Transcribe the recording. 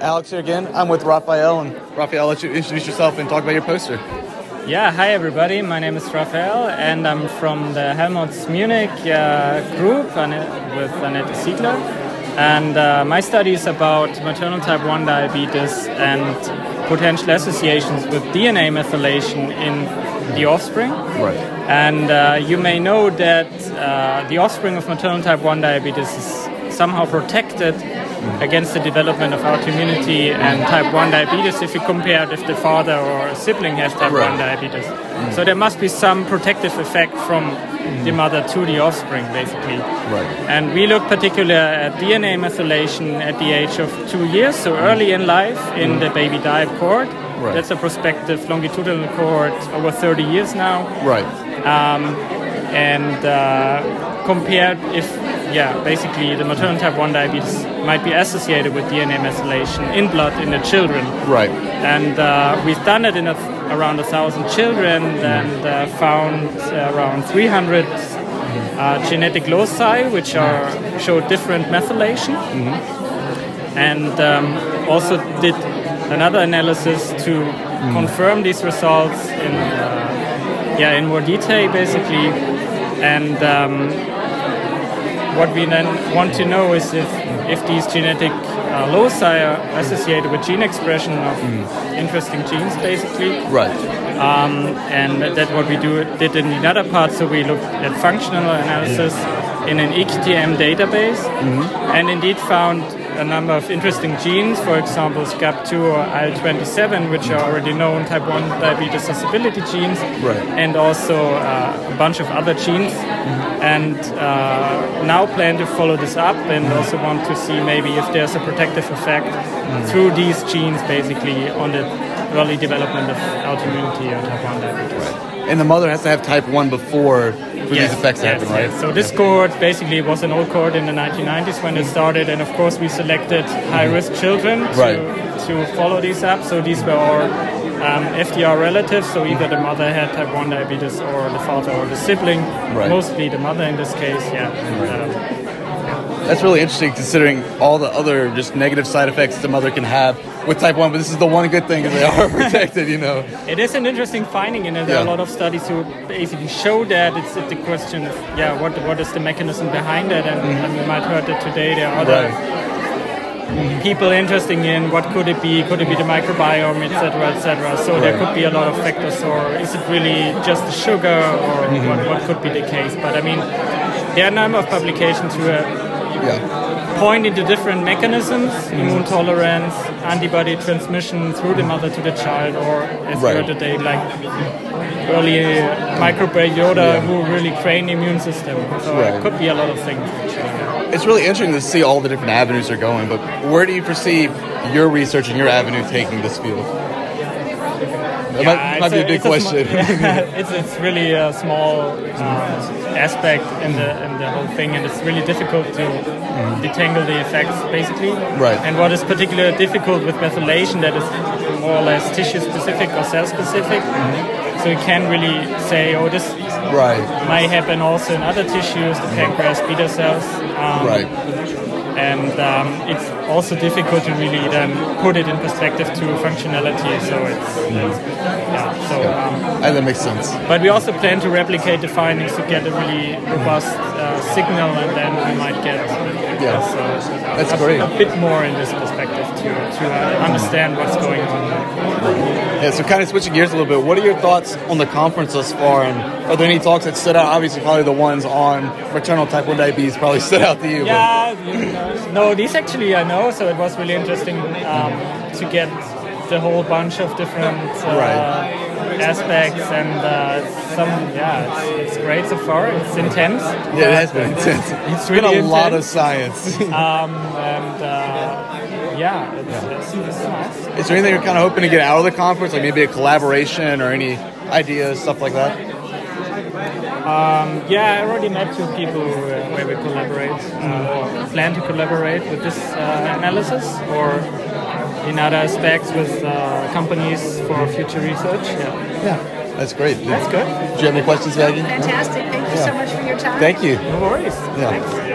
Alex here again. I'm with Raffael, and Raffael, let you introduce yourself and talk about your poster. Yeah, hi everybody. My name is Raffael, and I'm from the Helmholtz Munich uh, group with Anette Ziegler. And uh, my study is about maternal type 1 diabetes and potential associations with DNA methylation in the offspring. Right. And uh, you may know that uh, the offspring of maternal type 1 diabetes is somehow protected against the development of autoimmunity and type 1 diabetes if you compare it if the father or a sibling has type Right. 1 diabetes. So there must be some protective effect from the mother to the offspring, basically. Right. And we look particularly at DNA methylation at the age of two years, so early in life in the BABYDIAB cohort. Right. That's a prospective longitudinal cohort over 30 years now Right. um, and uh, compared if yeah basically the maternal type 1 diabetes might be associated with DNA methylation in blood in the children. Right. and uh, we've done it in a, around a thousand children and uh, found around 300 uh, genetic loci which are show different methylation. And um, also did another analysis to confirm these results in uh, yeah in more detail basically. And um, what we then want to know is if if these genetic uh, loci are associated with gene expression of interesting genes basically Right. um, and that's what we do did in the other part. So we looked at functional analysis in an eQTM database, and indeed found a number of interesting genes. For example, SCAP2 or IL27, which are already known type 1 diabetes susceptibility genes, Right. and also uh, a bunch of other genes. And uh, now plan to follow this up, and also want to see maybe if there's a protective effect through these genes, basically on the early development of autoimmunity or type 1 diabetes. And the mother has to have type 1 before for these effects to yes, happen, right? yes. So this cohort basically was an old cohort in the 1990s when it started, and of course we selected high-risk children to, Right. to follow these up. So these were our um, FDR relatives, so either the mother had type 1 diabetes or the father or the sibling, Right. mostly the mother in this case, yeah. Um, That's really interesting considering all the other just negative side effects the mother can have with type 1, but this is the one good thing is they are protected, you know? It is an interesting finding, and there are a lot of studies who basically show that. It's the question of yeah, what what is the mechanism behind it, and, and you might heard that today. There are other Right. people interesting in what could it be? Could it be the microbiome, etc., etc. So there could be a lot of factors, or is it really just the sugar, or mm-hmm. what, what could be the case? But I mean, there are a number of publications who Yeah. point into different mechanisms, immune tolerance, antibody transmission through the mother to the child, or as we Right. heard today, like early microbiota who really train the immune system. So Right. it could be a lot of things. It's really interesting to see all the different avenues they're going, but where do you perceive your research and your avenue taking this field? That might, Yeah, might be a it's big it's question. it's it's really a small uh, aspect in the in the whole thing, and it's really difficult to detangle the effects, basically. Right. And what is particularly difficult with methylation that is more or less tissue specific or cell specific. So you can't really say, oh, this right. might happen also in other tissues, the pancreas, beta cells. Um, Right. Um, it's also difficult to really then put it in perspective to functionality. So it's, it's yeah. So, um, And that makes sense. but we also plan to replicate the findings to get a really robust signal, and then we might get Yeah. That's a, great. a bit more in this perspective to to uh, understand what's going on. Yeah, so kind of switching gears a little bit, what are your thoughts on the conference thus far? And are there any talks that stood out? Obviously, probably the ones on maternal type 1 diabetes probably stood out to you. Yeah, you know, no, these actually I know, so it was really interesting um, to get the whole bunch of different uh, Right. Aspects and uh, some. Yeah, it's, it's great so far. It's intense. Yeah, it has been intense. It's been really a lot of science. Um, and uh, yeah, it's, It's, it's nice. Is there anything you're kind of hoping to get out of the conference, like maybe a collaboration or any ideas, stuff like that? Yeah, I already met two people where we collaborate uh, or plan to collaborate with this uh, analysis or in other aspects with uh, companies for future research. Yeah, Yeah, that's great. that's good. Do you have any questions, Maggie? Fantastic. Thank you so much for your time. Thank you. No worries. Yeah. Thanks.